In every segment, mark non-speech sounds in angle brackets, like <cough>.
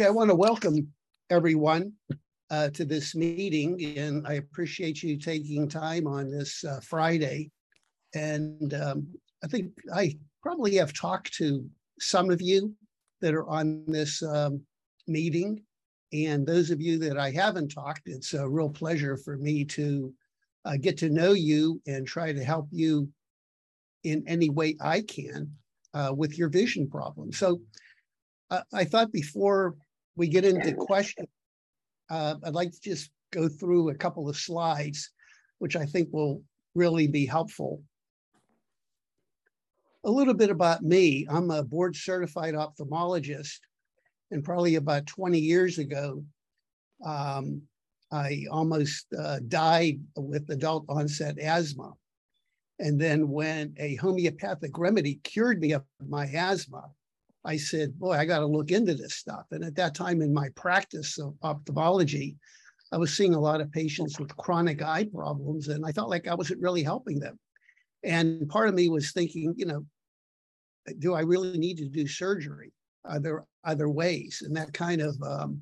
Okay, I want to welcome everyone uh, to this meeting, and I appreciate you taking time on this uh, Friday. And um, I think I probably have talked to some of you that are on this um, meeting. And those of you that I haven't talked, it's a real pleasure for me to uh, get to know you and try to help you in any way I can uh, with your vision problem. So uh, I thought before we get into questions, uh, I'd like to just go through a couple of slides, which I think will really be helpful. A little bit about me. I'm a board certified ophthalmologist, and probably about 20 years ago, um, I almost uh, died with adult onset asthma. And then when a homeopathic remedy cured me of my asthma, I said, boy, I got to look into this stuff. And at that time in my practice of ophthalmology, I was seeing a lot of patients with chronic eye problems, and I felt like I wasn't really helping them. And part of me was thinking, you know, do I really need to do surgery? Are there other ways? And that kind of um,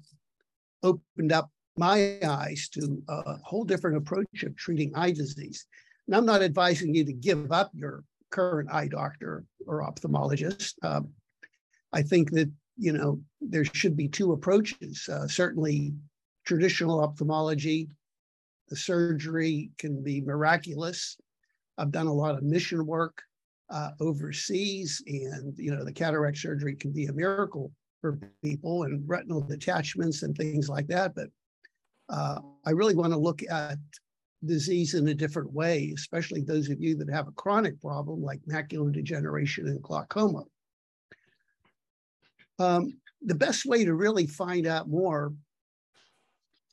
opened up my eyes to a whole different approach of treating eye disease. And I'm not advising you to give up your current eye doctor or ophthalmologist. Um, I think that you know there should be two approaches. Uh, certainly, traditional ophthalmology, the surgery can be miraculous. I've done a lot of mission work uh, overseas, and you know the cataract surgery can be a miracle for people, and retinal detachments and things like that. But uh, I really want to look at disease in a different way, especially those of you that have a chronic problem like macular degeneration and glaucoma. Um, the best way to really find out more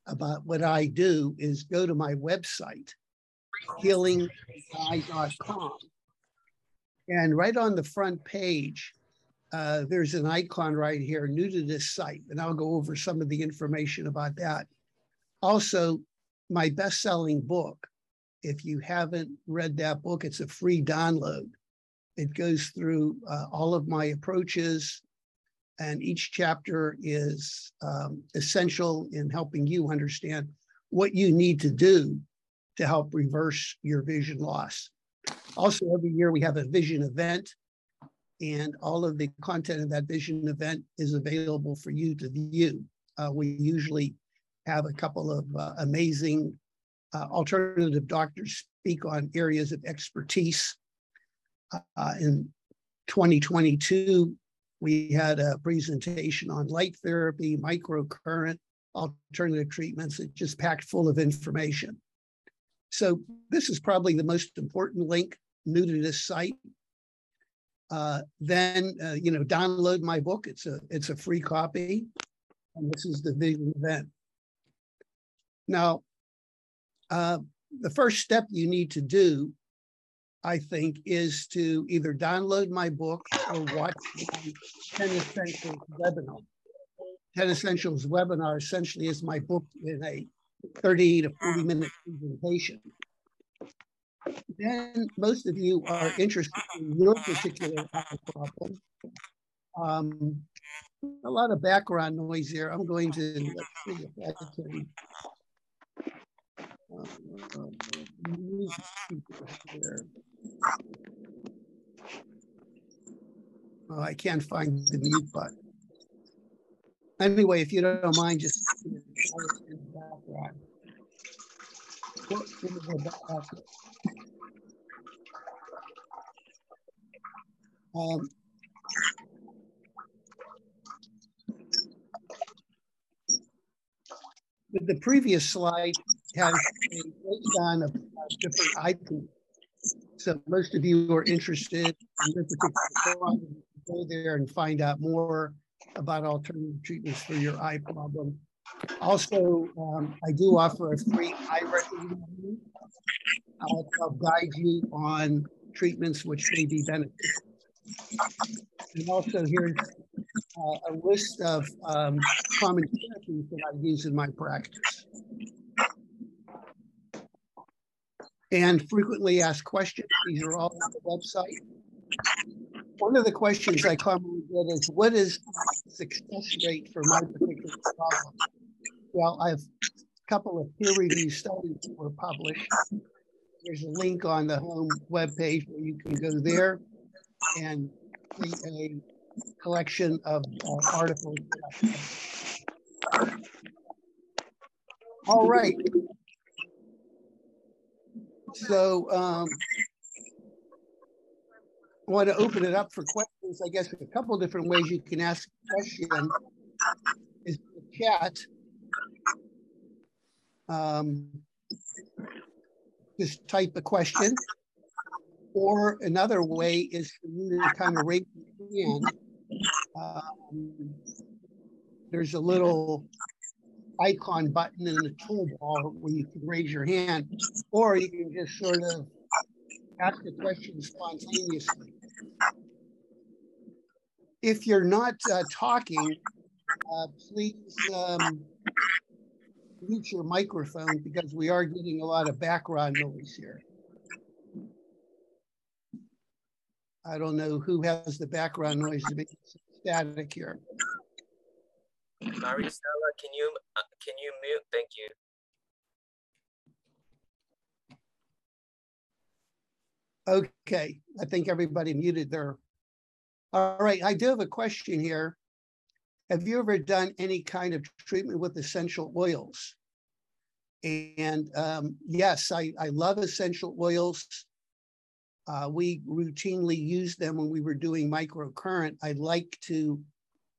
about what I do is go to my website, healingeye.com. And right on the front page, uh, there's an icon right here, new to this site, and I'll go over some of the information about that. Also, my best selling book. If you haven't read that book, it's a free download. It goes through uh, all of my approaches, and each chapter is um, essential in helping you understand what you need to do to help reverse your vision loss. Also, every year we have a vision event, and all of the content of that vision event is available for you to view. Uh, we usually have a couple of uh, amazing uh, alternative doctors speak on areas of expertise. Uh, in 2022, we had a presentation on light therapy, microcurrent, alternative treatments. It just packed full of information. So this is probably the most important link new to this site. Uh, then, uh, you know, download my book. It's a it's a free copy, and this is the vision event. Now, uh, the first step you need to do, I think, is to either download my book or watch <coughs> the 10 Essentials webinar. 10 Essentials webinar essentially is my book in a 30 to 40 mm. minute presentation. Then most of you are interested in your particular problem. Um, a lot of background noise here. I'm going to let's see if I can uh, uh, uh, Oh, I can't find the mute button. Anyway, if you don't mind, just. Um, the previous slide has a breakdown of different IP. So most of you are interested in this particular go there and find out more about alternative treatments for your eye problem. Also, um, I do offer a free eye. I'll, I'll guide you on treatments which may be beneficial. And also here's uh, a list of um, common therapies that I use in my practice. And frequently asked questions. These are all on the website. one of the questions I commonly get is what is success rate for my particular problem? Well, I have a couple of peer reviewed studies that were published. There's a link on the home webpage where you can go there and see a collection of uh, articles. All right. So um, I want to open it up for questions. I guess a couple different ways you can ask a question is the chat. Um, just type a question. Or another way is to kind of raise your hand. Um, there's a little icon button in the toolbar where you can raise your hand, or you can just sort of ask a question spontaneously. If you're not uh, talking, uh, please um, mute your microphone because we are getting a lot of background noise here. I don't know who has the background noise to make static here. Maristella, can you uh, can you mute? Thank you. Okay, I think everybody muted there. All right, I do have a question here. Have you ever done any kind of treatment with essential oils? And um, yes, I, I love essential oils. Uh, we routinely use them when we were doing microcurrent. I like to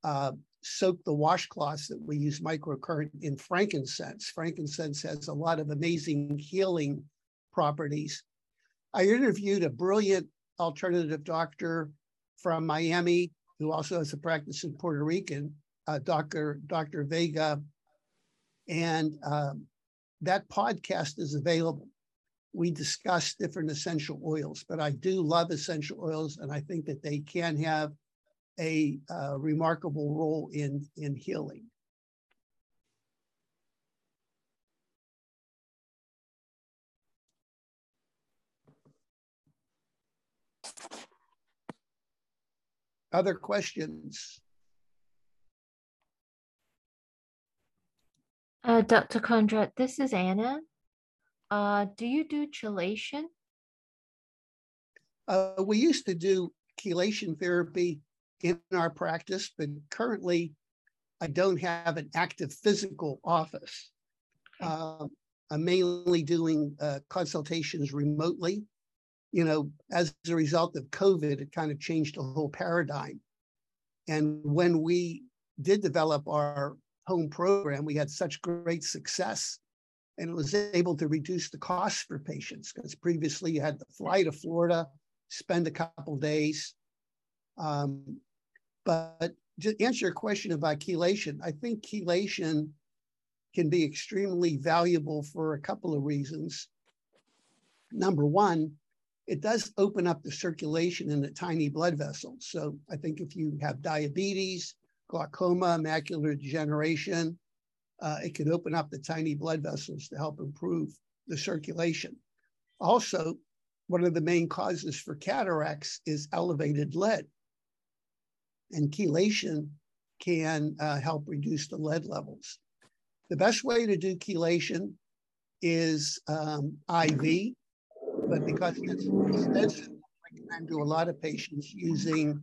uh, soak the washcloths that we use microcurrent in frankincense. Frankincense has a lot of amazing healing properties. I interviewed a brilliant alternative doctor from Miami who also has a practice in Puerto Rican, uh, Dr. Dr. Vega. And um, that podcast is available. We discuss different essential oils, but I do love essential oils, and I think that they can have a uh, remarkable role in, in healing. Other questions? Uh, Dr. Kondrot, this is Anna. Uh, do you do chelation? Uh, we used to do chelation therapy in our practice, but currently I don't have an active physical office. Uh, I'm mainly doing uh, consultations remotely you know, as a result of COVID, it kind of changed the whole paradigm. And when we did develop our home program, we had such great success and it was able to reduce the costs for patients because previously you had to fly to Florida, spend a couple days. Um, but to answer your question about chelation, I think chelation can be extremely valuable for a couple of reasons. Number one, it does open up the circulation in the tiny blood vessels. So I think if you have diabetes, glaucoma, macular degeneration, uh, it can open up the tiny blood vessels to help improve the circulation. Also, one of the main causes for cataracts is elevated lead. And chelation can uh, help reduce the lead levels. The best way to do chelation is um, IV, but because it's expensive, I recommend to a lot of patients using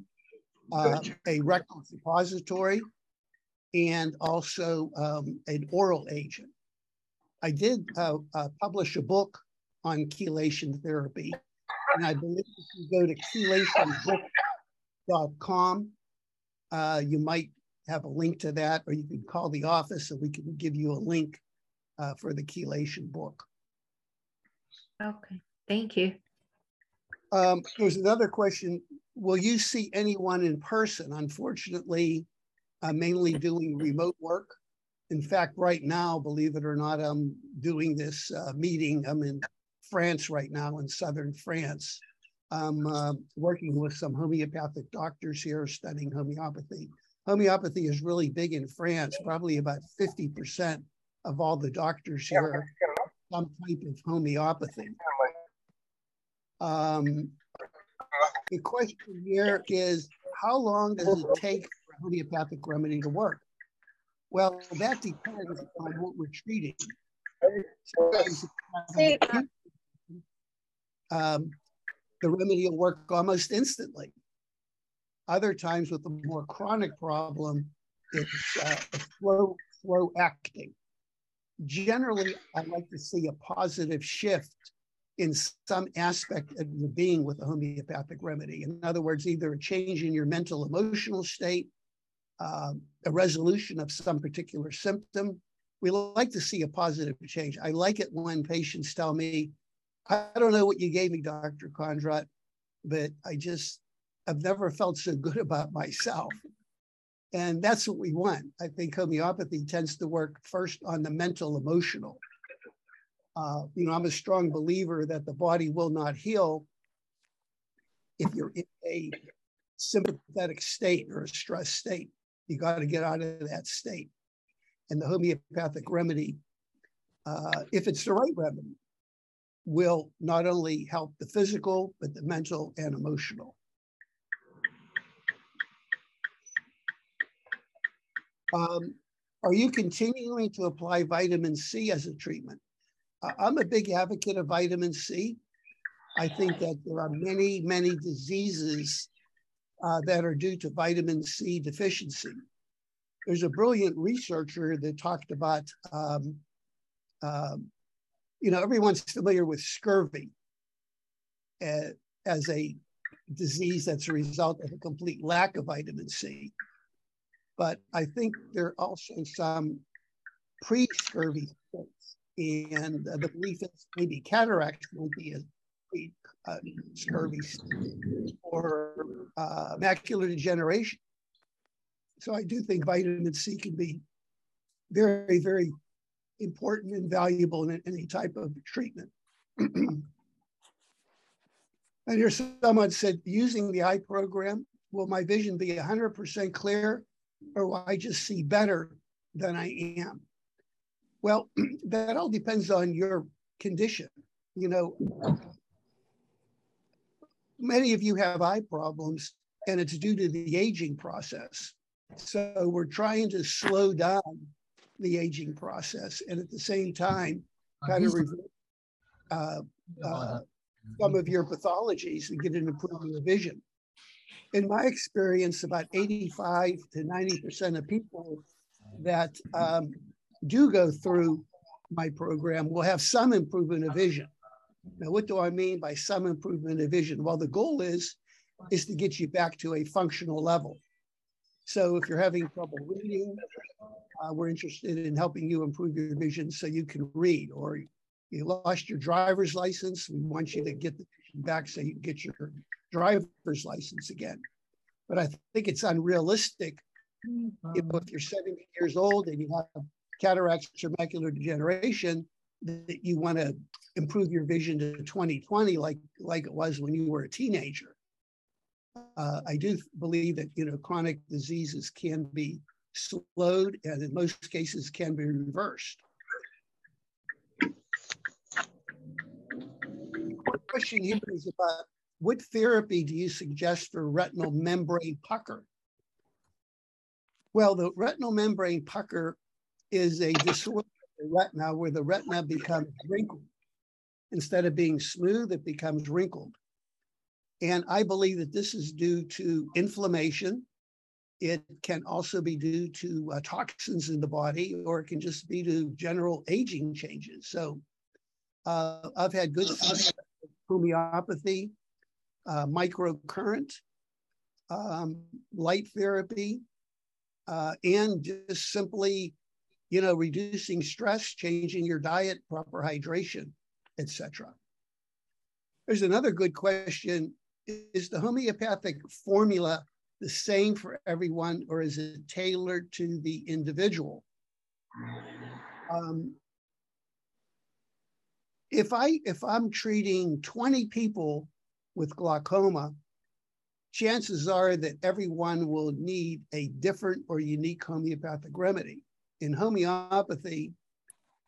uh, a rectal suppository and also um, an oral agent. I did uh, uh, publish a book on chelation therapy, and I believe if you go to chelationbook.com, uh, you might have a link to that, or you can call the office and we can give you a link uh, for the chelation book. Okay. Thank you. Um, there's another question. Will you see anyone in person? Unfortunately, I'm mainly doing remote work. In fact, right now, believe it or not, I'm doing this uh, meeting. I'm in France right now, in southern France. I'm uh, working with some homeopathic doctors here studying homeopathy. Homeopathy is really big in France, probably about 50% of all the doctors here, have some type of homeopathy. Um, the question here is how long does it take for a homeopathic remedy to work? Well, that depends on what we're treating. Um, the remedy will work almost instantly. Other times with a more chronic problem, it's uh, slow, slow acting. Generally, I like to see a positive shift in some aspect of the being with a homeopathic remedy. In other words, either a change in your mental emotional state, uh, a resolution of some particular symptom. We like to see a positive change. I like it when patients tell me, I don't know what you gave me, Dr. Kondrot, but I just, I've never felt so good about myself. And that's what we want. I think homeopathy tends to work first on the mental emotional uh, you know, I'm a strong believer that the body will not heal if you're in a sympathetic state or a stress state. You got to get out of that state. And the homeopathic remedy, uh, if it's the right remedy, will not only help the physical, but the mental and emotional. Um, are you continuing to apply vitamin C as a treatment? I'm a big advocate of vitamin C. I think that there are many, many diseases uh, that are due to vitamin C deficiency. There's a brilliant researcher that talked about, um, um, you know, everyone's familiar with scurvy uh, as a disease that's a result of a complete lack of vitamin C. But I think there are also some pre scurvy states and the belief is maybe cataracts won't be a uh, scurvy or uh, macular degeneration. So I do think vitamin C can be very, very important and valuable in any type of treatment. <clears throat> and here someone said, using the eye program, will my vision be 100% clear or will I just see better than I am? Well, <clears throat> that all depends on your condition. You know, many of you have eye problems and it's due to the aging process. So we're trying to slow down the aging process and at the same time kind of uh, uh, some of your pathologies and get an improvement of vision. In my experience, about 85 to 90% of people that um, do go through my program will have some improvement of vision. Now, what do I mean by some improvement of vision? Well, the goal is is to get you back to a functional level. So if you're having trouble reading, uh, we're interested in helping you improve your vision so you can read. Or you lost your driver's license, we want you to get the back so you can get your driver's license again. But I think it's unrealistic if, if you're 70 years old and you have cataracts or macular degeneration that you want to improve your vision to 2020 like like it was when you were a teenager uh, i do believe that you know chronic diseases can be slowed and in most cases can be reversed the question here is about what therapy do you suggest for retinal membrane pucker well the retinal membrane pucker is a disorder of the retina where the retina becomes wrinkled. Instead of being smooth, it becomes wrinkled. And I believe that this is due to inflammation. It can also be due to uh, toxins in the body, or it can just be to general aging changes. So uh, I've had good homeopathy, uh, microcurrent, um, light therapy, uh, and just simply you know, reducing stress, changing your diet, proper hydration, etc. There's another good question. Is the homeopathic formula the same for everyone or is it tailored to the individual? Um, if I if I'm treating 20 people with glaucoma, chances are that everyone will need a different or unique homeopathic remedy in homeopathy,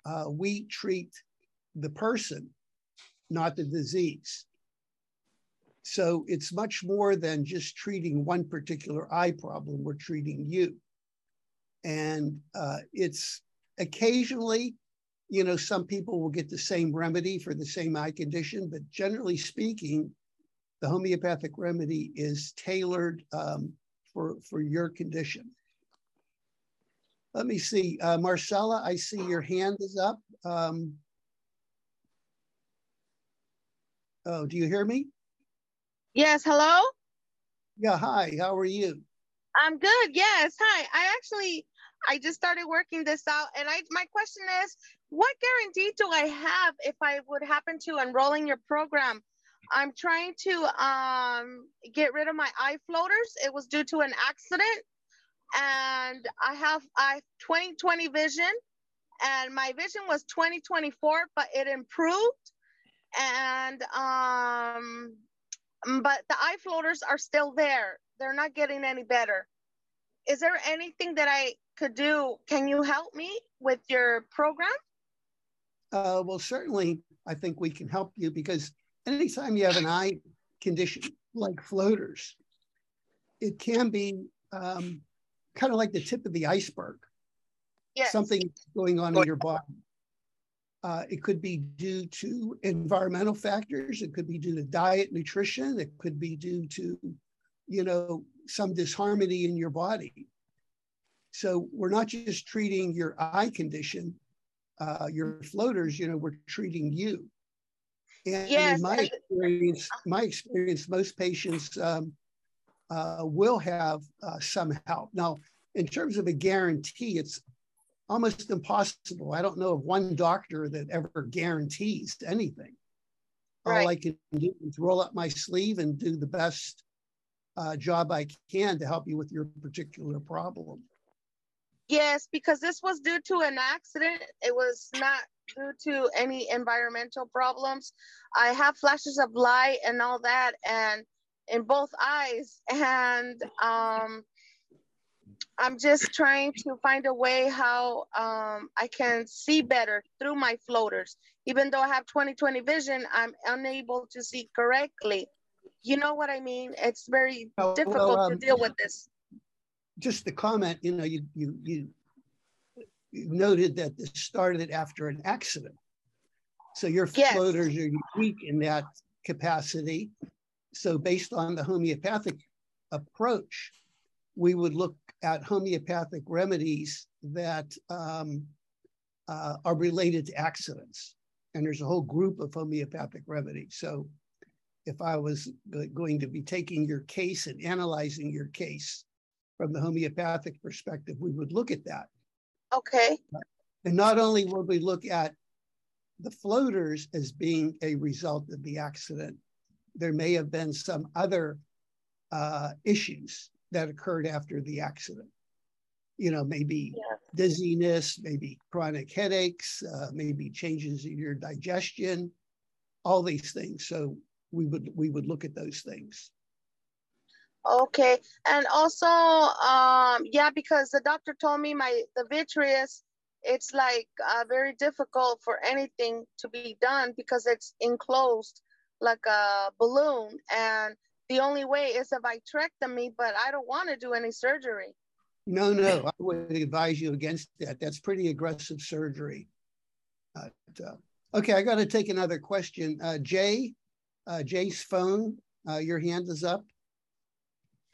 uh, we treat the person, not the disease. So it's much more than just treating one particular eye problem. We're treating you. And uh, it's occasionally, you know, some people will get the same remedy for the same eye condition, but generally speaking, the homeopathic remedy is tailored um, for, for your condition. Let me see, uh, Marcella, I see your hand is up. Um, oh, do you hear me? Yes, hello? Yeah, hi, how are you? I'm good, yes, hi. I actually, I just started working this out and I, my question is, what guarantee do I have if I would happen to enroll in your program? I'm trying to um, get rid of my eye floaters. It was due to an accident and I have I 2020 vision and my vision was 2024 but it improved and um but the eye floaters are still there. They're not getting any better. Is there anything that I could do? Can you help me with your program? Uh, well, certainly, I think we can help you because anytime you have an eye condition like floaters, it can be um, kind of like the tip of the iceberg. Yes. Something going on in your body. Uh, it could be due to environmental factors. It could be due to diet, nutrition. It could be due to, you know, some disharmony in your body. So we're not just treating your eye condition, uh, your floaters. You know, we're treating you. And Yes, in my experience, my experience, most patients um, uh, will have uh, some help. Now, in terms of a guarantee, it's almost impossible. I don't know of one doctor that ever guarantees anything. All I can do is roll up my sleeve and do the best uh, job I can to help you with your particular problem. Yes, because this was due to an accident. It was not due to any environmental problems. I have flashes of light and all that, and in both eyes. <laughs> And um, I'm just trying to find a way how um, I can see better through my floaters. Even though I have 20/20 vision, I'm unable to see correctly. You know what I mean? It's very Oh, well, difficult to um, deal with this. Just the comment, you know, you you you, you noted that this started after an accident. So your Yes. floaters are unique in that capacity. So based on the homeopathic approach, we would look at homeopathic remedies that um, uh, are related to accidents. And there's a whole group of homeopathic remedies. So if I was going to be taking your case and analyzing your case from the homeopathic perspective, we would look at that. Okay. And not only would we look at the floaters as being a result of the accident, there may have been some other uh, issues that occurred after the accident. You know, maybe Yeah. dizziness, maybe chronic headaches, uh, maybe changes in your digestion, all these things. So we would we would look at those things. Okay, and also, um, yeah, because the doctor told me my the vitreous, it's like uh, very difficult for anything to be done because it's enclosed like a balloon, and the only way is a vitrectomy. But I don't want to do any surgery. No, no, I would advise you against that. That's pretty aggressive surgery. Uh, uh, okay, I got to take another question. Uh, Jay, uh, Jay's phone, uh, your hand is up.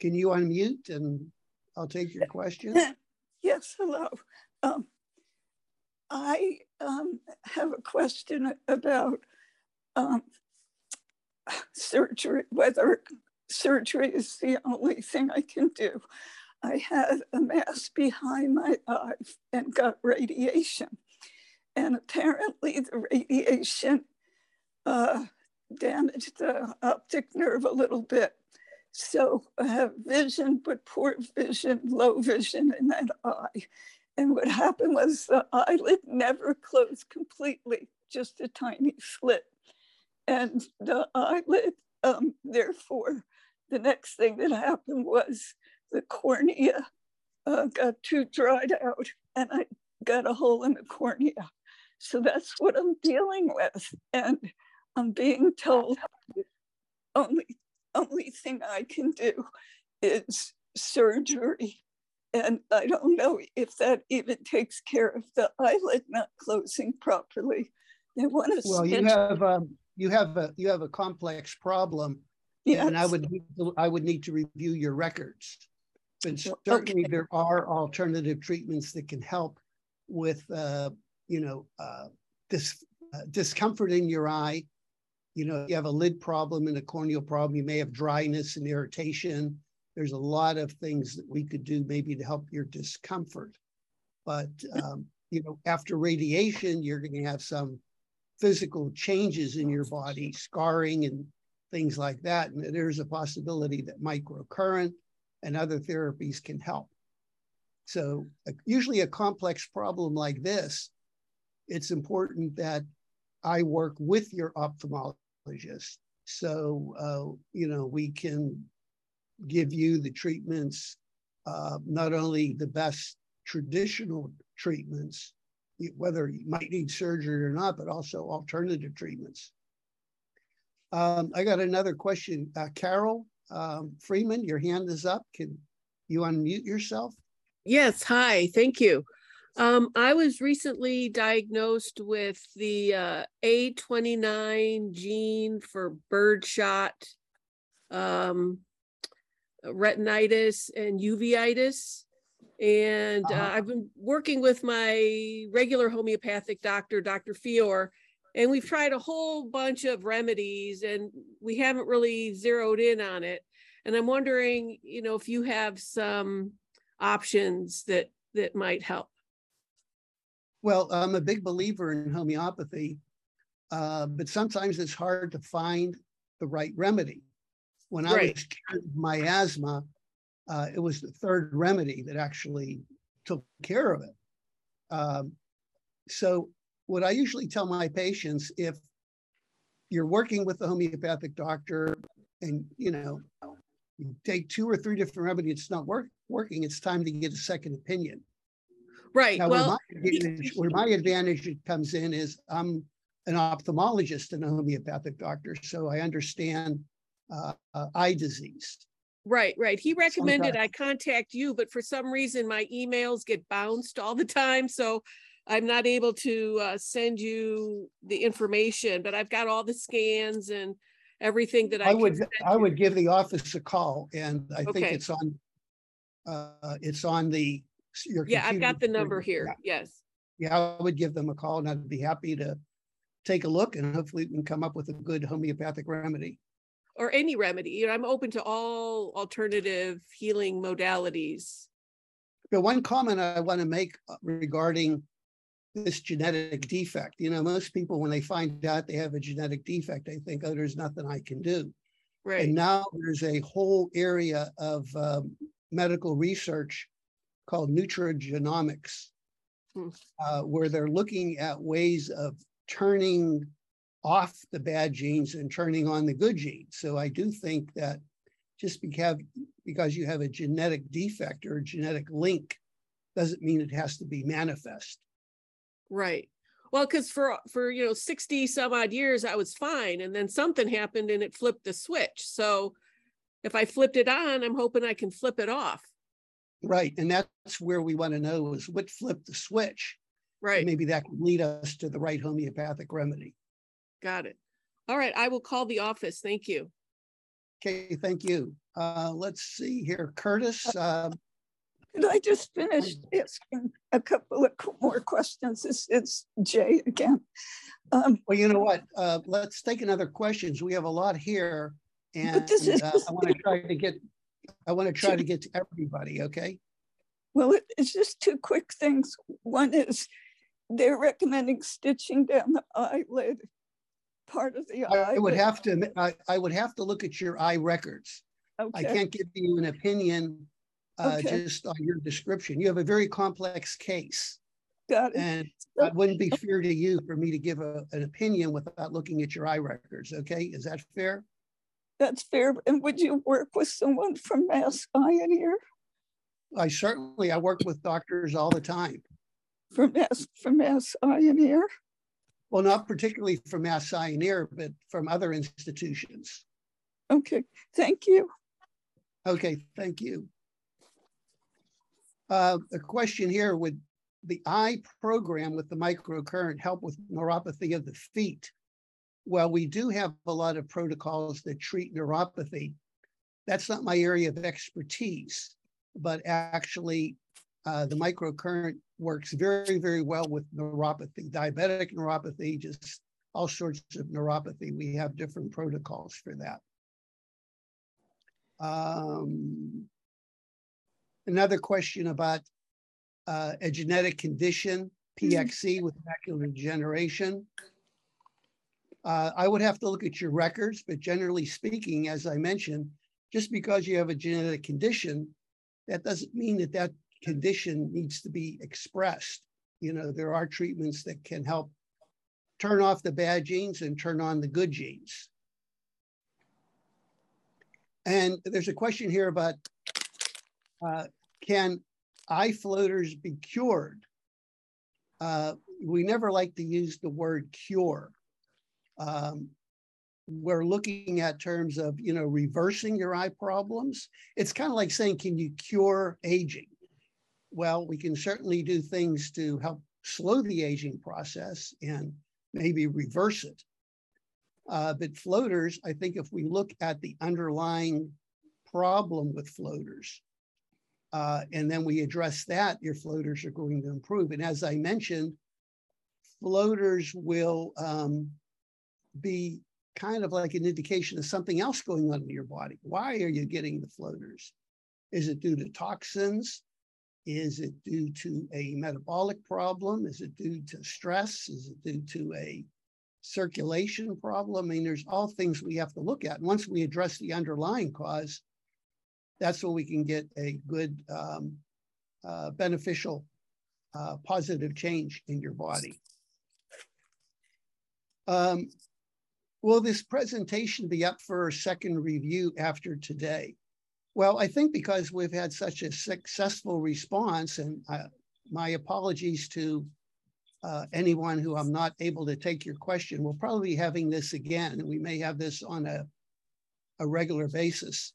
Can you unmute and I'll take your question? <laughs> Yes, hello. Um, I um, have a question about um, surgery, whether surgery is the only thing I can do. I had a mass behind my eye and got radiation. And apparently, the radiation uh, damaged the optic nerve a little bit. So I have vision, but poor vision, low vision in that eye. And what happened was the eyelid never closed completely, just a tiny slit. And the eyelid, um, therefore, the next thing that happened was the cornea uh, got too dried out and I got a hole in the cornea. So that's what I'm dealing with. And I'm being told only only thing I can do is surgery. And I don't know if that even takes care of the eyelid not closing properly. They want to Well, you have um, you have a you have a complex problem, yes. and I would to, I would need to review your records. But certainly okay. there are alternative treatments that can help with uh, you know uh, this uh, discomfort in your eye. You know, you have a lid problem and a corneal problem. You may have dryness and irritation. There's a lot of things that we could do maybe to help your discomfort. But um, you know, after radiation, you're going to have some physical changes in your body, scarring and things like that. And there's a possibility that microcurrent and other therapies can help. So, uh, usually, a complex problem like this, it's important that I work with your ophthalmologist. So, uh, you know, we can give you the treatments, uh, not only the best traditional treatments, whether you might need surgery or not, but also alternative treatments. Um, I got another question. Uh, Carol um, Freeman, your hand is up. Can you unmute yourself? Yes, hi, thank you. Um, I was recently diagnosed with the uh, A29 gene for birdshot, um, retinitis and uveitis. And uh, Uh-huh. I've been working with my regular homeopathic doctor, Dr. Fior, and we've tried a whole bunch of remedies and we haven't really zeroed in on it. And I'm wondering, you know, if you have some options that that might help. Well, I'm a big believer in homeopathy, uh, but sometimes it's hard to find the right remedy. When I was cured of my asthma, uh, it was the third remedy that actually took care of it. Um, so, what I usually tell my patients, if you're working with a homeopathic doctor and you know you take two or three different remedies, it's not work, working, it's time to get a second opinion. Right. Now, where, well, my advantage, where my advantage comes in is I'm an ophthalmologist and a homeopathic doctor, so I understand uh, uh, eye disease. Right, right. He recommended I contact you, but for some reason my emails get bounced all the time. So I'm not able to uh, send you the information, but I've got all the scans and everything that I, I would I would give the office a call, and I think it's on. Uh, it's on the your. Yeah, I've got the number here. Yes. Yeah, I would give them a call, and I'd be happy to take a look, and hopefully we can come up with a good homeopathic remedy. Or any remedy. You know, I'm open to all alternative healing modalities. But one comment I want to make uh, regarding this genetic defect, you know, most people, when they find out they have a genetic defect, they think, oh, there's nothing I can do. Right. And now there's a whole area of um, medical research called nutrigenomics, Hmm. uh, where they're looking at ways of turning off the bad genes and turning on the good genes. So I do think that just because because you have a genetic defect or a genetic link doesn't mean it has to be manifest. Right. Well, because for for you know 60 some odd years I was fine and then something happened and it flipped the switch. So if I flipped it on, I'm hoping I can flip it off. Right. And that's where we want to know is what flipped the switch. And Right. Maybe that could lead us to the right homeopathic remedy. Got it. All right, I will call the office. Thank you. Okay, thank you. Uh, let's see here, Curtis. Uh, Could I just finish asking a couple of more questions? This is Jay again. Um, well, you know what? Uh, let's take another questions. We have a lot here, and this is uh, I want to try to get. I want to try to get to everybody. Okay. well, it- it's just two quick things. One is they're recommending stitching down the eyelid part of the eye. I would have to. I, I would have to look at your eye records. I can't give you an opinion uh, Okay. just on your description. You have a very complex case. got it. And it wouldn't be fair to you for me to give a, an opinion without looking at your eye records. Okay, is that fair? That's fair. And would you work with someone from Mass Eye and Ear? I certainly, I work with doctors all the time. From Mass, from Mass Eye and Ear? Well, not particularly from Mass and but from other institutions. Okay, thank you. Okay, thank you. Uh, a question here, would the eye program with the microcurrent help with neuropathy of the feet? Well, we do have a lot of protocols that treat neuropathy. That's not my area of expertise, but actually uh, the microcurrent works very, very well with neuropathy, diabetic neuropathy, just all sorts of neuropathy. We have different protocols for that. Um, another question about uh, a genetic condition, PXE with macular degeneration. Uh, I would have to look at your records, but generally speaking, as I mentioned, just because you have a genetic condition, that doesn't mean that that condition needs to be expressed. You know, there are treatments that can help turn off the bad genes and turn on the good genes. And there's a question here about uh, can eye floaters be cured? Uh, we never like to use the word cure. Um, we're looking at terms of, you know, reversing your eye problems. It's kind of like saying, can you cure aging? Well, we can certainly do things to help slow the aging process and maybe reverse it. Uh, but floaters, I think if we look at the underlying problem with floaters, uh, and then we address that, your floaters are going to improve. And as I mentioned, floaters will um, be kind of like an indication of something else going on in your body. Why are you getting the floaters? Is it due to toxins? Is it due to a metabolic problem? Is it due to stress? Is it due to a circulation problem? I mean, there's all things we have to look at. And once we address the underlying cause, that's when we can get a good, um, uh, beneficial, uh, positive change in your body. Um, will this presentation be up for a second review after today? Well, I think because we've had such a successful response, and uh, my apologies to uh, anyone who I'm not able to take your question, we'll probably be having this again, we may have this on a, a regular basis.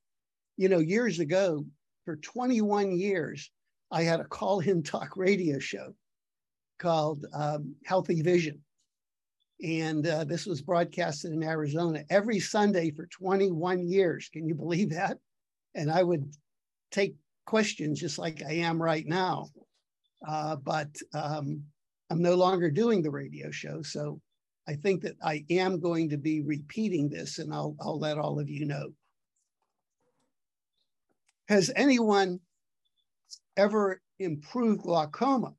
You know, years ago, for 21 years, I had a call in talk radio show called um, Healthy Vision. And uh, this was broadcasted in Arizona every Sunday for 21 years. Can you believe that? And I would take questions just like I am right now. Uh, but um, I'm no longer doing the radio show. So I think that I am going to be repeating this and I'll, I'll let all of you know. Has anyone ever improved glaucoma?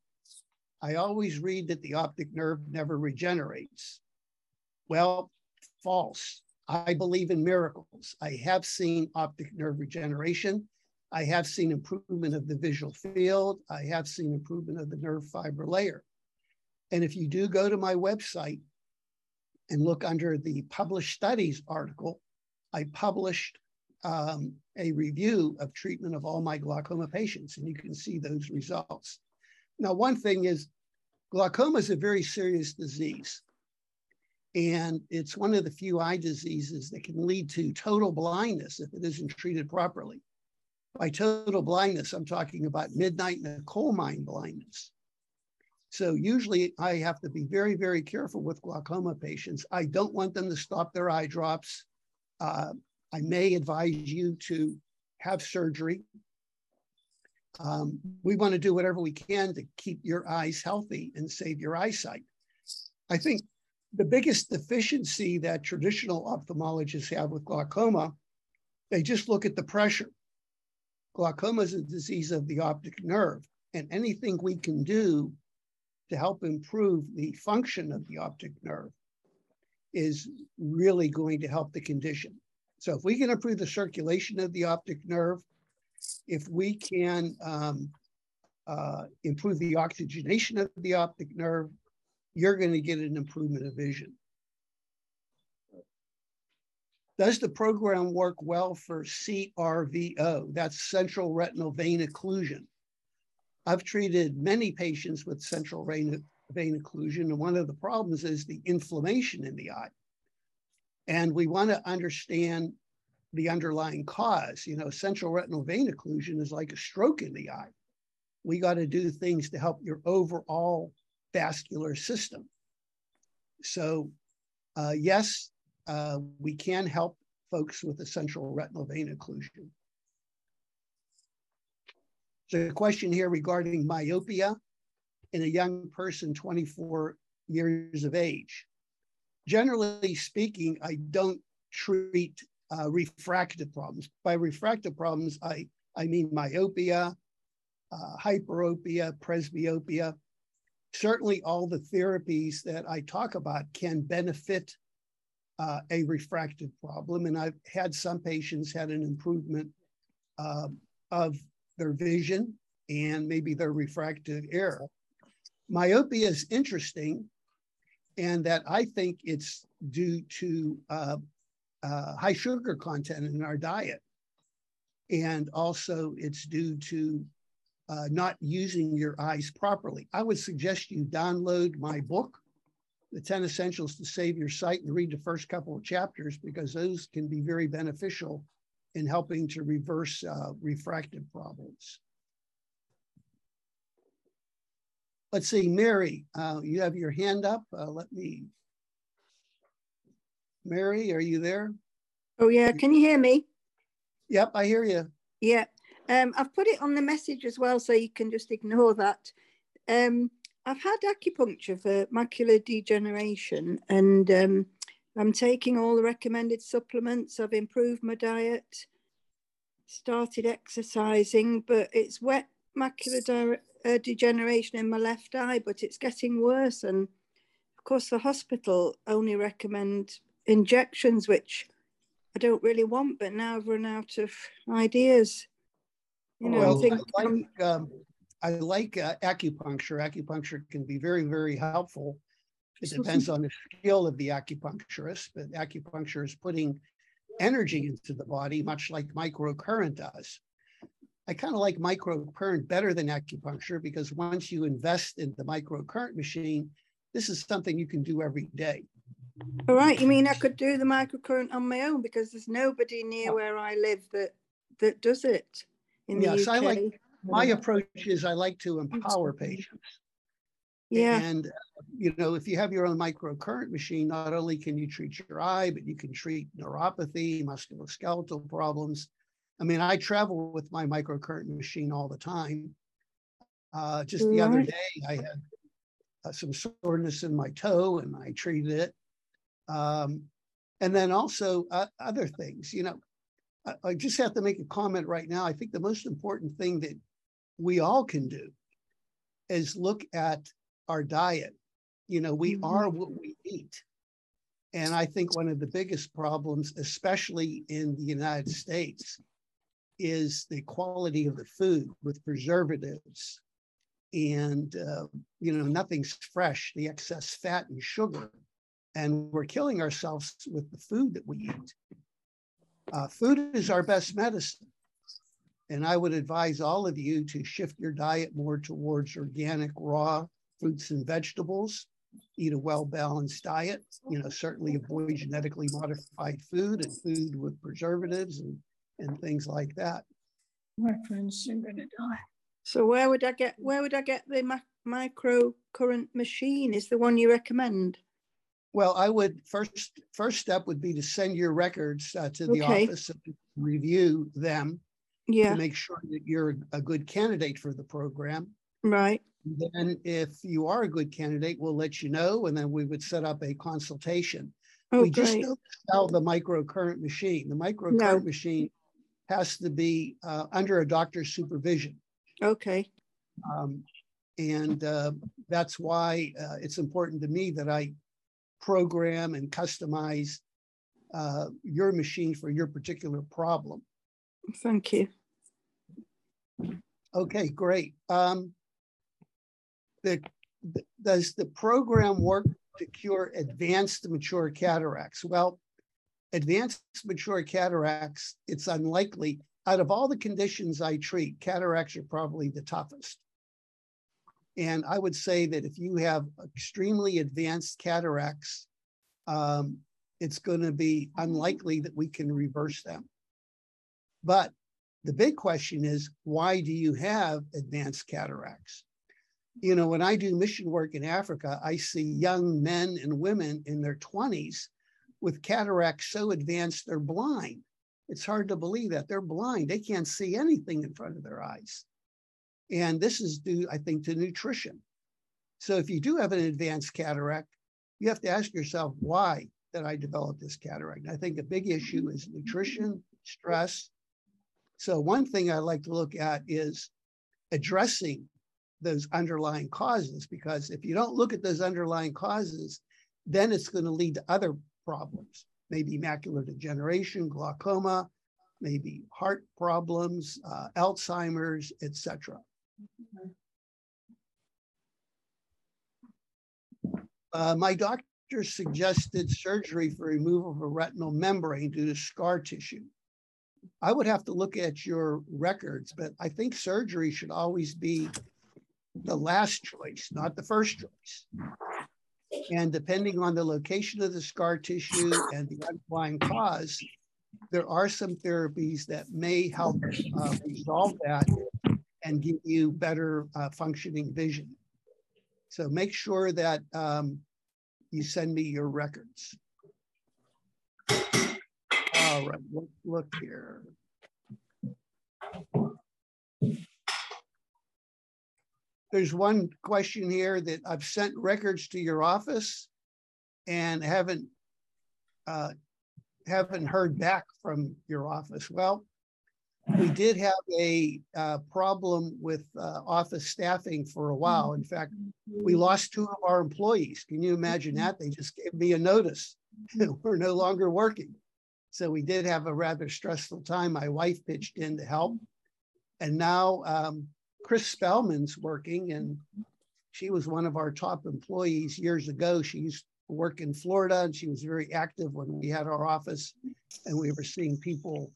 I always read that the optic nerve never regenerates. Well, false. I believe in miracles. I have seen optic nerve regeneration. I have seen improvement of the visual field. I have seen improvement of the nerve fiber layer. And if you do go to my website and look under the published studies article, I published um, a review of treatment of all my glaucoma patients, and you can see those results. Now, one thing is glaucoma is a very serious disease. And it's one of the few eye diseases that can lead to total blindness if it isn't treated properly. By total blindness, I'm talking about midnight in a coal mine blindness. So usually I have to be very, very careful with glaucoma patients. I don't want them to stop their eye drops. Uh, I may advise you to have surgery. Um, we want to do whatever we can to keep your eyes healthy and save your eyesight. I think the biggest deficiency that traditional ophthalmologists have with glaucoma, they just look at the pressure. Glaucoma is a disease of the optic nerve, and anything we can do to help improve the function of the optic nerve is really going to help the condition. So if we can improve the circulation of the optic nerve, if we can um, uh, improve the oxygenation of the optic nerve, you're going to get an improvement of vision. Does the program work well for CRVO? That's central retinal vein occlusion. I've treated many patients with central vein, vein occlusion, and one of the problems is the inflammation in the eye. And we want to understand the underlying cause. You know, central retinal vein occlusion is like a stroke in the eye. We got to do things to help your overall vascular system. So, uh, yes, uh, we can help folks with central retinal vein occlusion. So a question here regarding myopia in a young person 24 years of age. Generally speaking, I don't treat uh, refractive problems. By refractive problems, I, I mean myopia, uh, hyperopia, presbyopia. Certainly all the therapies that I talk about can benefit uh, a refractive problem. And I've had some patients had an improvement uh, of their vision and maybe their refractive error. Myopia is interesting and that I think it's due to uh, uh, high sugar content in our diet. And also it's due to uh, not using your eyes properly. I would suggest you download my book, The 10 Essentials to Save Your Sight, and read the first couple of chapters because those can be very beneficial in helping to reverse uh, refractive problems. Let's see, Mary, uh, you have your hand up. Uh, let me. Mary, are you there? Oh yeah, can you hear me? Yep, I hear you. Yeah, um, I've put it on the message as well, so you can just ignore that. Um, I've had acupuncture for macular degeneration, and um, I'm taking all the recommended supplements. I've improved my diet, started exercising, but it's wet macular uh, degeneration in my left eye, but it's getting worse. And of course, the hospital only recommend injections, which I don't really want, but now I've run out of ideas. You know, well, I think I like, um, I like uh, acupuncture. Acupuncture can be very, very helpful it depends on the skill of the acupuncturist, but acupuncture is putting energy into the body, much like microcurrent does. I kind of like microcurrent better than acupuncture because once you invest in the microcurrent machine, this is something you can do every day. All right. You mean I could do the microcurrent on my own because there's nobody near where I live that that does it in yes, the UK. I like my approach is I like to empower patients. Yeah. And, uh, you know, if you have your own microcurrent machine, not only can you treat your eye, but you can treat neuropathy, musculoskeletal problems. I mean, I travel with my microcurrent machine all the time. Uh, just the other day, I had uh, some soreness in my toe and I treated it. Um, and then also uh, other things, you know, I, I just have to make a comment right now. I think the most important thing that we all can do is look at our diet. You know, we Mhm. are what we eat. And I think one of the biggest problems, especially in the United States, is the quality of the food with preservatives. And, uh, you know, nothing's fresh, the excess fat and sugar. And we're killing ourselves with the food that we eat. Uh, food is our best medicine. And I would advise all of you to shift your diet more towards organic, raw fruits and vegetables. Eat a well balanced diet. You know, certainly avoid genetically modified food and food with preservatives and, and things like that. My friends are gonna die. So where would I get where would I get the mi- micro current machine? Is the one you recommend? Well, I would first first step would be to send your records uh, to the Okay. office and review them Yeah, to make sure that you're a good candidate for the program. right. Then, if you are a good candidate, we'll let you know, and then we would set up a consultation. Oh, we just great. don't sell the microcurrent machine. The microcurrent machine has to be uh, under a doctor's supervision. Okay. Um, and uh, that's why uh, it's important to me that I program and customize uh, your machine for your particular problem. Thank you. Okay, great. Um, the, the- does the program work to cure advanced mature cataracts? Well, advanced mature cataracts, it's unlikely. Out of all the conditions I treat, cataracts are probably the toughest. And I would say that if you have extremely advanced cataracts, um, it's going to be unlikely that we can reverse them. But the big question is, why do you have advanced cataracts? You know, when I do mission work in Africa, I see young men and women in their 20s with cataracts so advanced they're blind. It's hard to believe that they're blind. They can't see anything in front of their eyes. And this is due, I think, to nutrition. So if you do have an advanced cataract, you have to ask yourself, why did I develop this cataract? And I think a big issue is nutrition, stress. So one thing I like to look at is addressing those underlying causes, because if you don't look at those underlying causes, then it's going to lead to other problems, maybe macular degeneration, glaucoma, maybe heart problems, uh, Alzheimer's, etc. Uh, my doctor suggested surgery for removal of a retinal membrane due to scar tissue. I would have to look at your records, but I think surgery should always be the last choice, not the first choice. And depending on the location of the scar tissue and the underlying cause, there are some therapies that may help uh, resolve that and give you better uh, functioning vision. So make sure that um, you send me your records. All right, look, look here. There's one question here that I've sent records to your office and haven't uh, haven't heard back from your office. Well, we <laughs> did have a uh, problem with uh, office staffing for a while. In fact, we lost two of our employees. Can you imagine that? They just gave me a notice. <laughs> We're no longer working. So we did have a rather stressful time. My wife pitched in to help. And now um, Chris Spellman's working, and she was one of our top employees years ago. She used to work in Florida, and she was very active when we had our office, and we were seeing people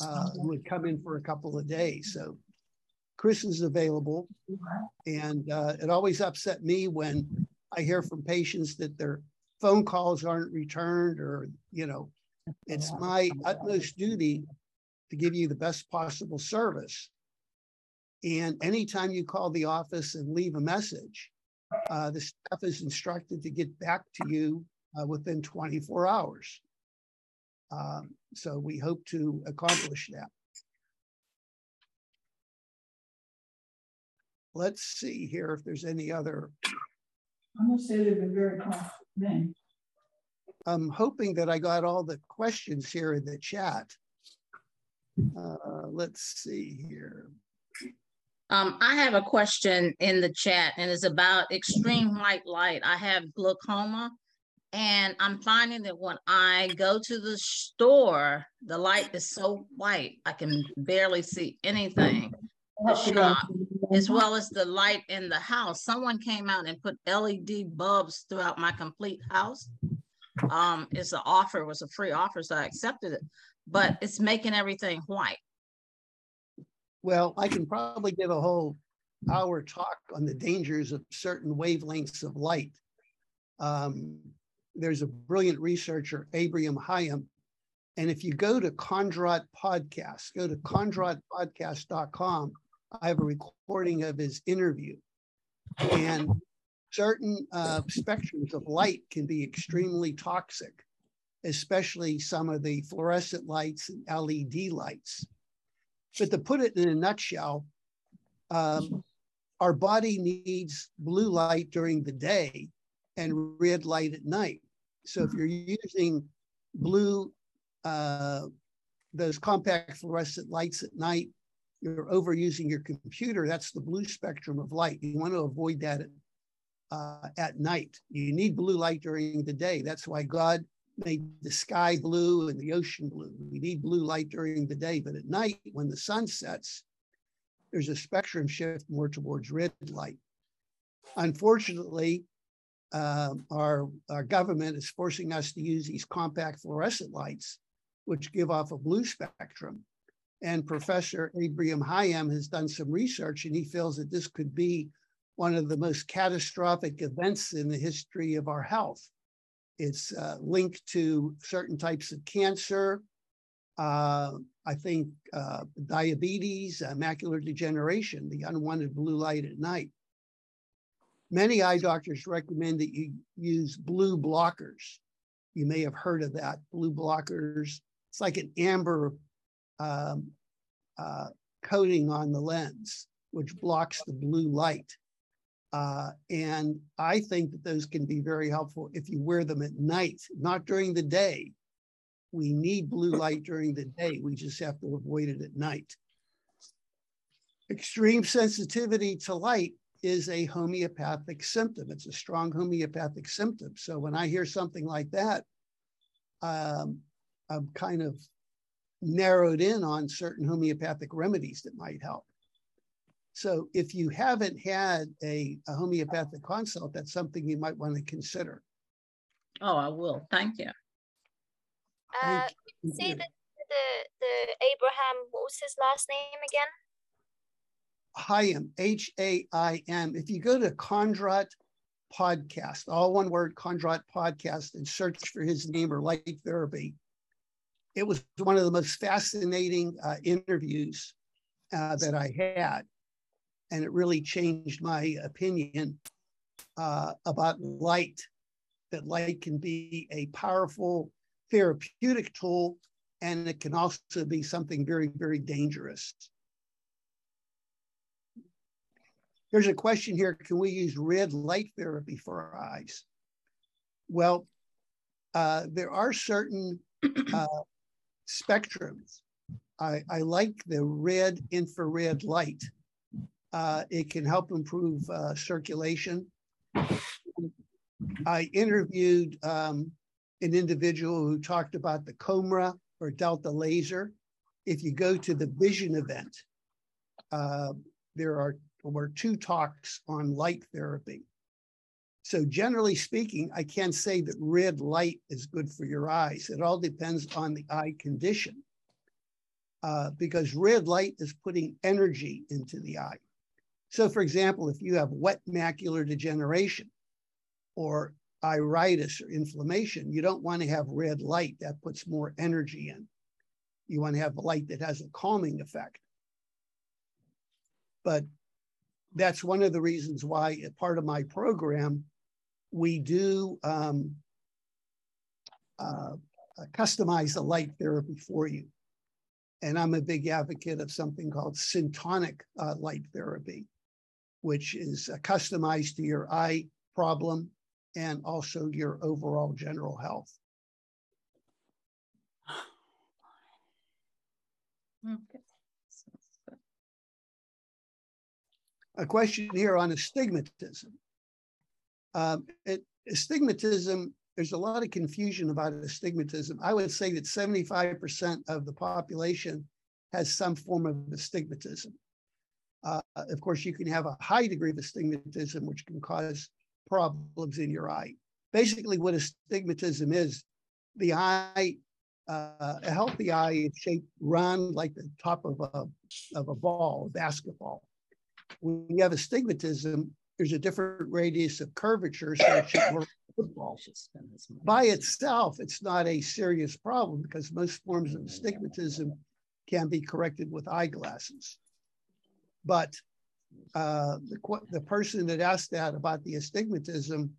uh, would come in for a couple of days. So Chris is available. And uh, it always upset me when I hear from patients that their phone calls aren't returned or, you know, it's my utmost duty to give you the best possible service. And anytime you call the office and leave a message, uh, the staff is instructed to get back to you uh, within 24 hours. Um, so we hope to accomplish that. Let's see here if there's any other. I'm gonna say they've been very confident. I'm hoping that I got all the questions here in the chat. Uh, let's see here. Um, I have a question in the chat and it's about extreme white light. I have glaucoma and I'm finding that when I go to the store, the light is so white, I can barely see anything. The Shop, as well as the light in the house. Someone came out and put LED bulbs throughout my complete house. Um, it's an offer, it was a free offer, so I accepted it, but it's making everything white. Well, I can probably give a whole hour talk on the dangers of certain wavelengths of light. Um, there's a brilliant researcher, Abraham Haim. And if you go to Kondrot Podcast, go to kondrotpodcast.com, I have a recording of his interview. And certain uh, spectrums of light can be extremely toxic, especially some of the fluorescent lights and LED lights. But to put it in a nutshell, um, our body needs blue light during the day and red light at night. So if you're using blue, uh, those compact fluorescent lights at night, you're overusing your computer. That's the blue spectrum of light. You want to avoid that at, uh, at night. You need blue light during the day. That's why God made the sky blue and the ocean blue. We need blue light during the day, but at night, when the sun sets, there's a spectrum shift more towards red light. Unfortunately, uh, our, our government is forcing us to use these compact fluorescent lights, which give off a blue spectrum. And Professor Abraham Haim has done some research, and he feels that this could be one of the most catastrophic events in the history of our health. It's uh, linked to certain types of cancer, Uh, I think uh, diabetes, uh, macular degeneration, the unwanted blue light at night. Many eye doctors recommend that you use blue blockers. You may have heard of that. Blue blockers, it's like an amber um, uh, coating on the lens, which blocks the blue light. Uh, and I think that those can be very helpful if you wear them at night, not during the day. We need blue light during the day. We just have to avoid it at night. Extreme sensitivity to light is a homeopathic symptom. It's a strong homeopathic symptom. So when I hear something like that, um, I'm kind of narrowed in on certain homeopathic remedies that might help. So if you haven't had a, a homeopathic consult, that's something you might want to consider. Oh, I will. Thank you. Uh, Thank you. say the, the the Abraham. What was his last name again? Haim, H A I M. If you go to Kondrot Podcast, all one word, Kondrot Podcast, and search for his name or light therapy, it was one of the most fascinating uh, interviews uh, that I had. And it really changed my opinion uh, about light, that light can be a powerful therapeutic tool, and it can also be something very, very dangerous. There's a question here, can we use red light therapy for our eyes? Well, uh, there are certain uh, spectrums. I, I, like the red infrared light. Uh, it can help improve uh, circulation. I interviewed um, an individual who talked about the COMRA or Delta laser. If you go to the vision event, uh, there are were two talks on light therapy. So generally speaking, I can't say that red light is good for your eyes. It all depends on the eye condition. Uh, because red light is putting energy into the eye. So for example, if you have wet macular degeneration or iritis or inflammation, you don't want to have red light that puts more energy in. You want to have light that has a calming effect. But that's one of the reasons why, part of my program, we do um, uh, customize the light therapy for you. And I'm a big advocate of something called syntonic uh, light therapy, which is uh, customized to your eye problem and also your overall general health. Okay. <sighs> a question here on astigmatism. Um, it, astigmatism, there's a lot of confusion about astigmatism. I would say that 75% of the population has some form of astigmatism. Uh, of course, you can have a high degree of astigmatism, which can cause problems in your eye. Basically, what astigmatism is, the eye, uh, a healthy eye is shaped round like the top of a, of a ball, a basketball when you have astigmatism, there's a different radius of curvature, so it should work <coughs> football. By itself, it's not a serious problem because most forms of astigmatism can be corrected with eyeglasses. But uh, the, the person that asked that about the astigmatism,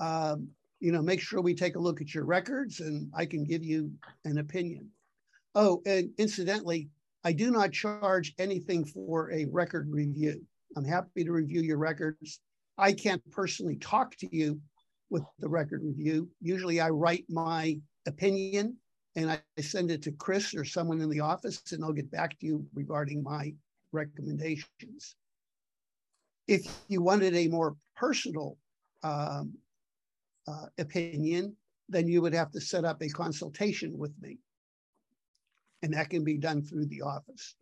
um, you know, make sure we take a look at your records and I can give you an opinion. Oh, and incidentally, I do not charge anything for a record review. I'm happy to review your records. I can't personally talk to you with the record review. Usually I write my opinion and I send it to Chris or someone in the office and I'll get back to you regarding my recommendations. If you wanted a more personal um, uh, opinion, then you would have to set up a consultation with me and that can be done through the office.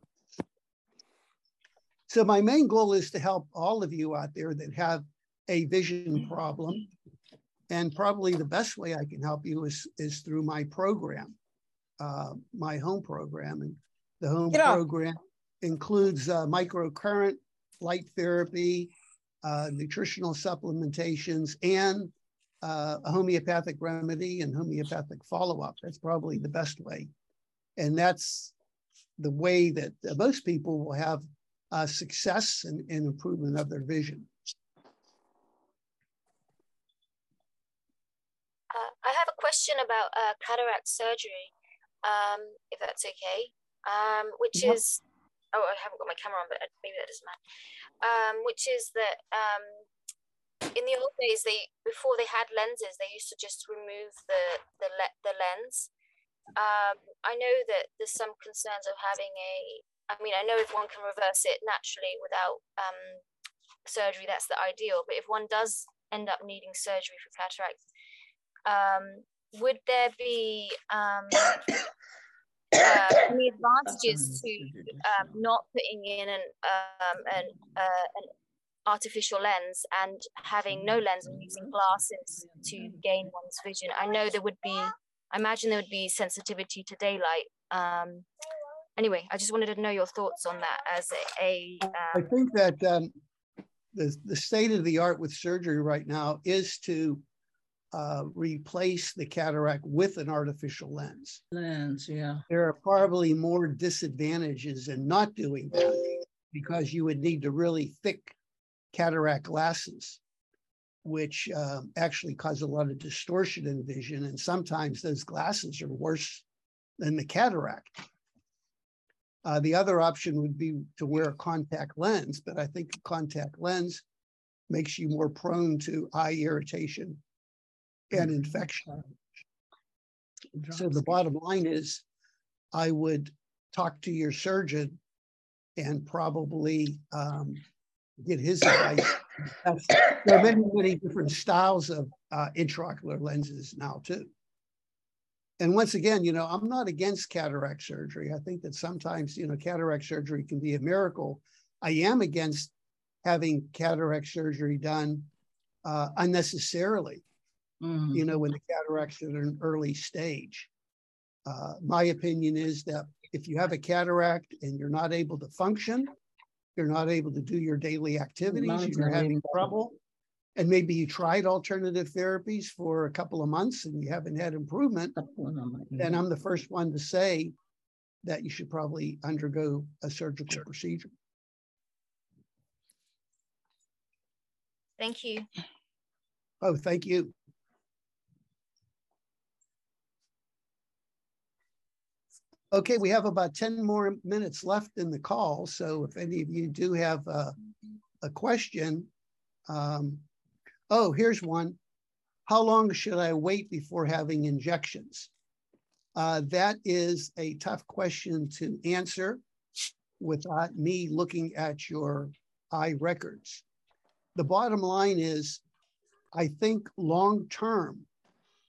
So my main goal is to help all of you out there that have a vision problem. And probably the best way I can help you is, is through my program, uh, my home program. And the home program includes uh, microcurrent, light therapy, uh, nutritional supplementations, and uh, a homeopathic remedy and homeopathic follow-up. That's probably the best way And that's the way that most people will have uh, success and, and improvement of their vision. Uh, I have a question about uh, cataract surgery, um, if that's okay. Um, which is, oh, I haven't got my camera on, but maybe that doesn't matter. Um, which is that um, in the old days, they before they had lenses, they used to just remove the the le- the lens. Um, I know that there's some concerns of having a. I mean, I know if one can reverse it naturally without um, surgery, that's the ideal. But if one does end up needing surgery for cataract, um, would there be um, <coughs> uh, any advantages to um, not putting in an, um, an, uh, an artificial lens and having no lens and using glasses to gain one's vision? I know there would be, I imagine there would be sensitivity to daylight. Um, anyway, I just wanted to know your thoughts on that as a. a um, I think that um, the, the state of the art with surgery right now is to uh, replace the cataract with an artificial lens. Lens, yeah. There are probably more disadvantages in not doing that because you would need to really thick cataract glasses, which um, actually cause a lot of distortion in vision. And sometimes those glasses are worse than the cataract. Uh, the other option would be to wear a contact lens, but I think a contact lens makes you more prone to eye irritation and infection. So the bottom line is I would talk to your surgeon and probably um, get his advice. <coughs> there are many, many different styles of uh, intraocular lenses now, too. And once again, you know, I'm not against cataract surgery. I think that sometimes, you know, cataract surgery can be a miracle. I am against having cataract surgery done uh, unnecessarily mm-hmm. you know, when the cataracts are in an early stage. Uh, my opinion is that if you have a cataract and you're not able to function, you're not able to do your daily activities, you're having trouble, and maybe you tried alternative therapies for a couple of months and you haven't had improvement, then I'm the first one to say that you should probably undergo a surgical procedure. Thank you. Oh, thank you. Okay, we have about 10 more minutes left in the call. So if any of you do have a, a question, um, oh, here's one. How long should I wait before having injections? Uh, that is a tough question to answer without me looking at your eye records. The bottom line is, I think long term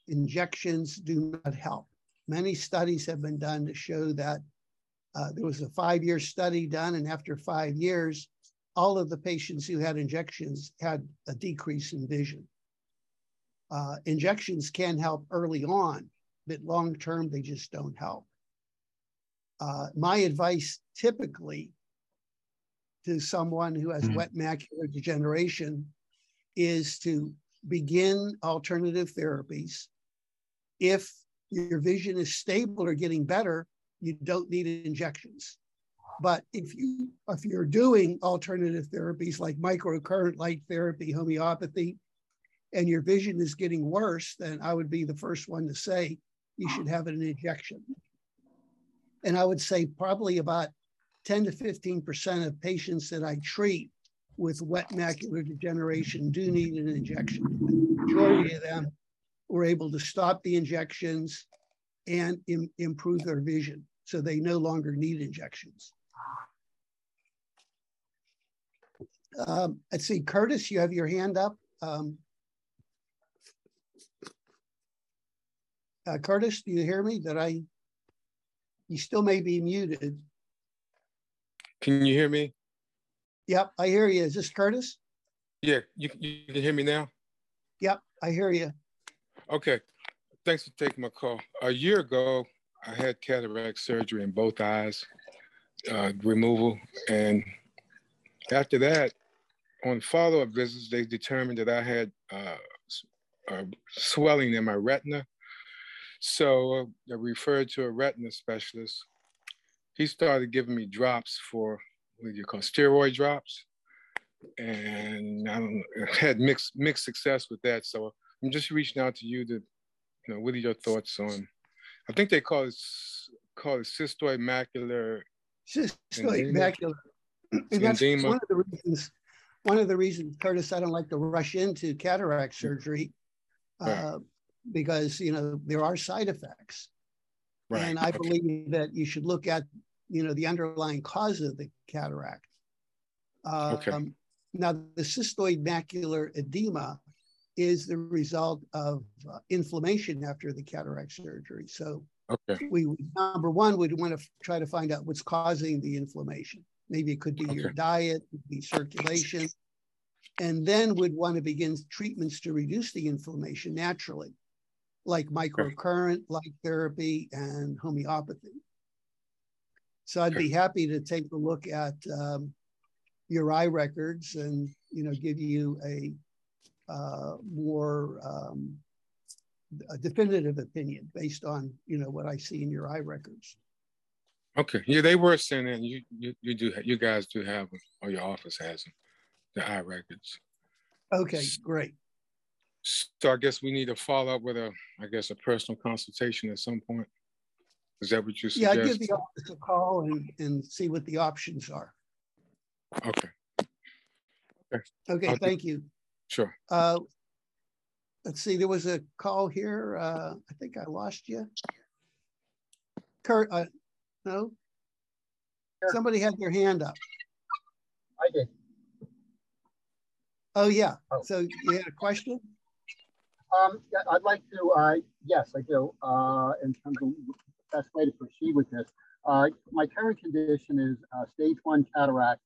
injections do not help. Many studies have been done to show that uh, there was a five year study done, and after five years, all of the patients who had injections had a decrease in vision. Uh, injections can help early on, but long term, they just don't help. Uh, my advice typically to someone who has mm-hmm. wet macular degeneration is to begin alternative therapies if your vision is stable or getting better, you don't need injections. But if you if you're doing alternative therapies like microcurrent light therapy, homeopathy, and your vision is getting worse, then I would be the first one to say you should have an injection. And I would say probably about 10 to 15% of patients that I treat with wet macular degeneration do need an injection. The majority of them were able to stop the injections and Im improve their vision so they no longer need injections. Um, let's see, Curtis, you have your hand up. Um, uh, Curtis, do you hear me? That I, you still may be muted. Can you hear me? Yep, I hear you. Is this Curtis? Yeah, you, you can hear me now? Yep, I hear you. Okay. Thanks for taking my call. A year ago, I had cataract surgery in both eyes, uh, removal. And after that, on follow up visits, they determined that I had uh, swelling in my retina. So I referred to a retina specialist. He started giving me drops for what do you call steroid drops, and I know, had mixed mixed success with that. So I'm just reaching out to you to, you know, what are your thoughts on? I think they call it call it cystoid macular. Cystoid macular. And that's one of the reasons. One of the reasons, Curtis, I don't like to rush into cataract surgery, uh, because you know there are side effects, right. and I okay. believe that you should look at you know the underlying cause of the cataract. Uh, okay. Um, now, the cystoid macular edema is the result of uh, inflammation after the cataract surgery. So, okay. we number one would want to try to find out what's causing the inflammation. Maybe it could be okay. your diet, the circulation, and then we'd want to begin treatments to reduce the inflammation naturally, like microcurrent, light therapy, and homeopathy. So I'd be happy to take a look at um, your eye records and you know give you a uh, more um, a definitive opinion based on you know what I see in your eye records. Okay, yeah, they were sending. You you you do you guys do have them, or your office has them, the eye records. Okay, great. So I guess we need to follow up with a, I guess, a personal consultation at some point. Is that what you suggest? Yeah, I give the office a call and, and see what the options are. Okay. Okay. Okay, I'll thank you. Sure. Uh, let's see, there was a call here. Uh, I think I lost you. Kurt, uh, no? Sure. Somebody had their hand up. I did. Oh, yeah. Oh. So you had a question? Um, yeah, I'd like to, uh, yes, I do, uh, in terms of best way to proceed with this. Uh, my current condition is uh, stage one cataract,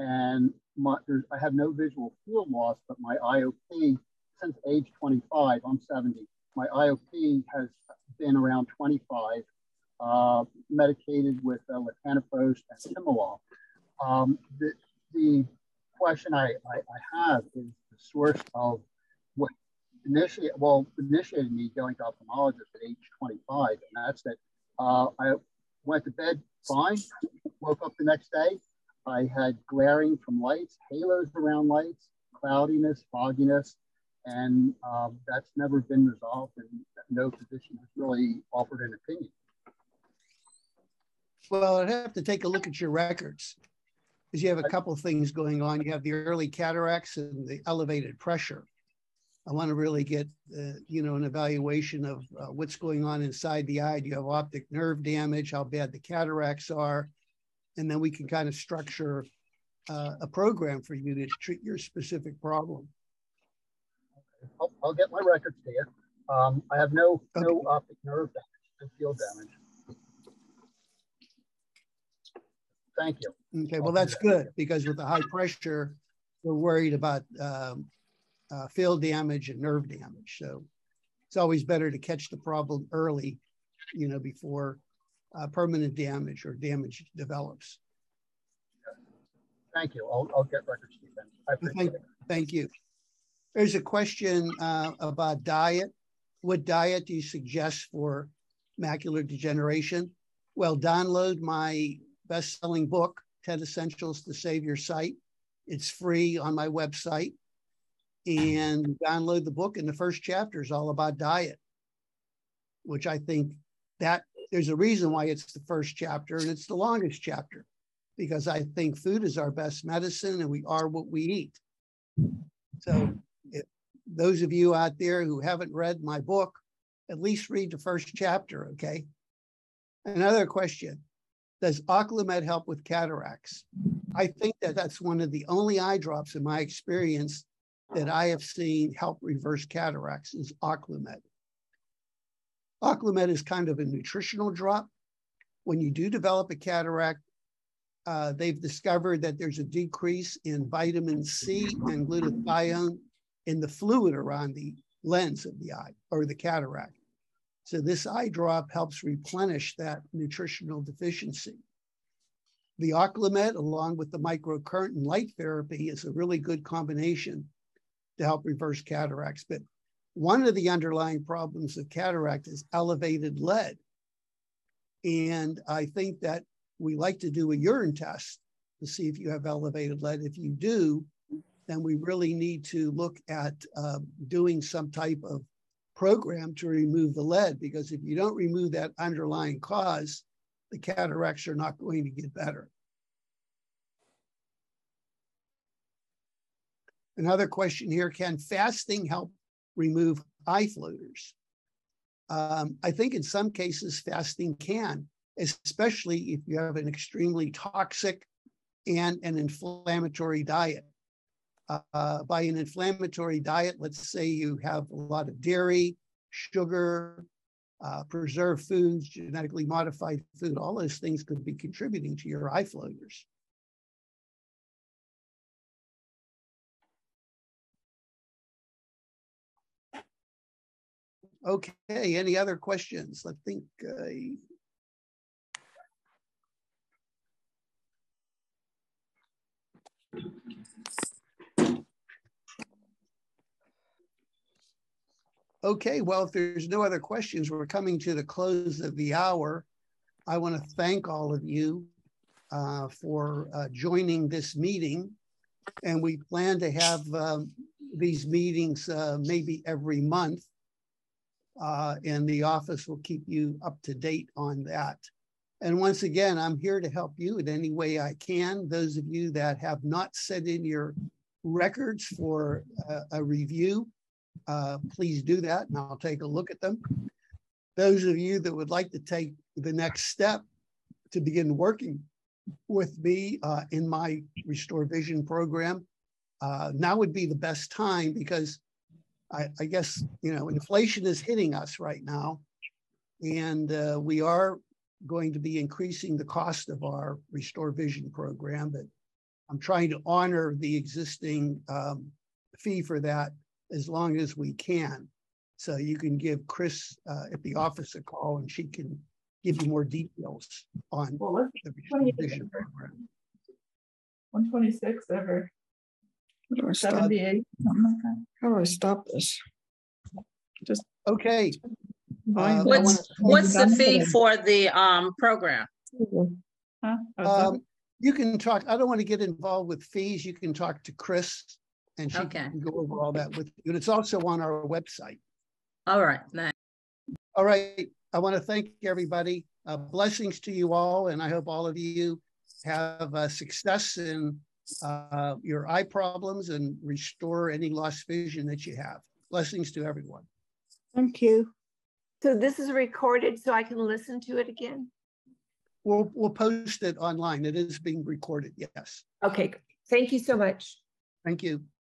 and my, I have no visual field loss, but my IOP since age 25, I'm 70, my IOP has been around 25, uh, medicated with uh, latanoprost and timolol. Um, the, the question I, I, I have is the source of what initiated, well, initiated me going to ophthalmologist at age 25, and that's that uh, I went to bed fine, woke up the next day. I had glaring from lights, halos around lights, cloudiness, fogginess, and um, that's never been resolved, and no physician has really offered an opinion. Well, I'd have to take a look at your records because you have a couple of things going on. You have the early cataracts and the elevated pressure. I want to really get, uh, you know, an evaluation of uh, what's going on inside the eye. Do you have optic nerve damage? How bad the cataracts are? And then we can kind of structure uh, a program for you to treat your specific problem. Okay. I'll, I'll, get my records to you. Um, I have no okay. no optic nerve damage, no field damage. Thank you. Okay, well that's good because with the high pressure, we're worried about um, uh, field damage and nerve damage. So it's always better to catch the problem early, you know, before uh, permanent damage or damage develops. Thank you. I'll, I'll get records to you then. I appreciate thank, it. Thank you. There's a question uh, about diet. What diet do you suggest for macular degeneration? Well, download my best-selling book, 10 Essentials to Save Your Sight. It's free on my website and download the book. And the first chapter is all about diet, which I think that there's a reason why it's the first chapter and it's the longest chapter because I think food is our best medicine and we are what we eat. So, if those of you out there who haven't read my book, at least read the first chapter, okay? Another question Does Oclumed help with cataracts? I think that that's one of the only eye drops in my experience that I have seen help reverse cataracts is Oclumed. Oclumed is kind of a nutritional drop. When you do develop a cataract, uh, they've discovered that there's a decrease in vitamin C and glutathione in the fluid around the lens of the eye or the cataract. So this eye drop helps replenish that nutritional deficiency. The Oclumed, along with the microcurrent and light therapy, is a really good combination to help reverse cataracts. But One of the underlying problems of cataract is elevated lead. And I think that we like to do a urine test to see if you have elevated lead. If you do, then we really need to look at uh, doing some type of program to remove the lead because if you don't remove that underlying cause, the cataracts are not going to get better. Another question here, can fasting help remove eye floaters? Um, I think in some cases fasting can, especially if you have an extremely toxic and an inflammatory diet. Uh, by an inflammatory diet, let's say you have a lot of dairy, sugar, uh, preserved foods, genetically modified food, all those things could be contributing to your eye floaters. Okay, any other questions? I think Okay, well, if there's no other questions, we're coming to the close of the hour. I want to thank all of you uh, for uh, joining this meeting. And we plan to have um, these meetings uh, maybe every month. Uh, and the office will keep you up to date on that. And once again, I'm here to help you in any way I can. Those of you that have not sent in your records for a review, uh, please do that and I'll take a look at them. Those of you that would like to take the next step to begin working with me uh, in my Restore Vision program, uh, now would be the best time because I, I, guess, you know, inflation is hitting us right now. And uh, we are going to be increasing the cost of our Restore Vision program, but I'm trying to honor the existing um, fee for that as long as we can. So you can give Chris uh, at the office a call and she can give you more details on well, the vision program. 126 ever. 78. How do I stop this? Just okay. Uh, what's what's the fee for the um program? Huh? Um, you can talk. I don't want to get involved with fees. You can talk to Chris and she okay. can go over all that with you. And it's also on our website. All right. Nice. All right. I want to thank everybody. Uh, blessings to you all, and I hope all of you have uh, success in uh, your eye problems and restore any lost vision that you have. Blessings to everyone. Thank you. So this is recorded so I can listen to it again? We'll, we'll post it online. It is being recorded, yes. Okay, thank you so much. Thank you.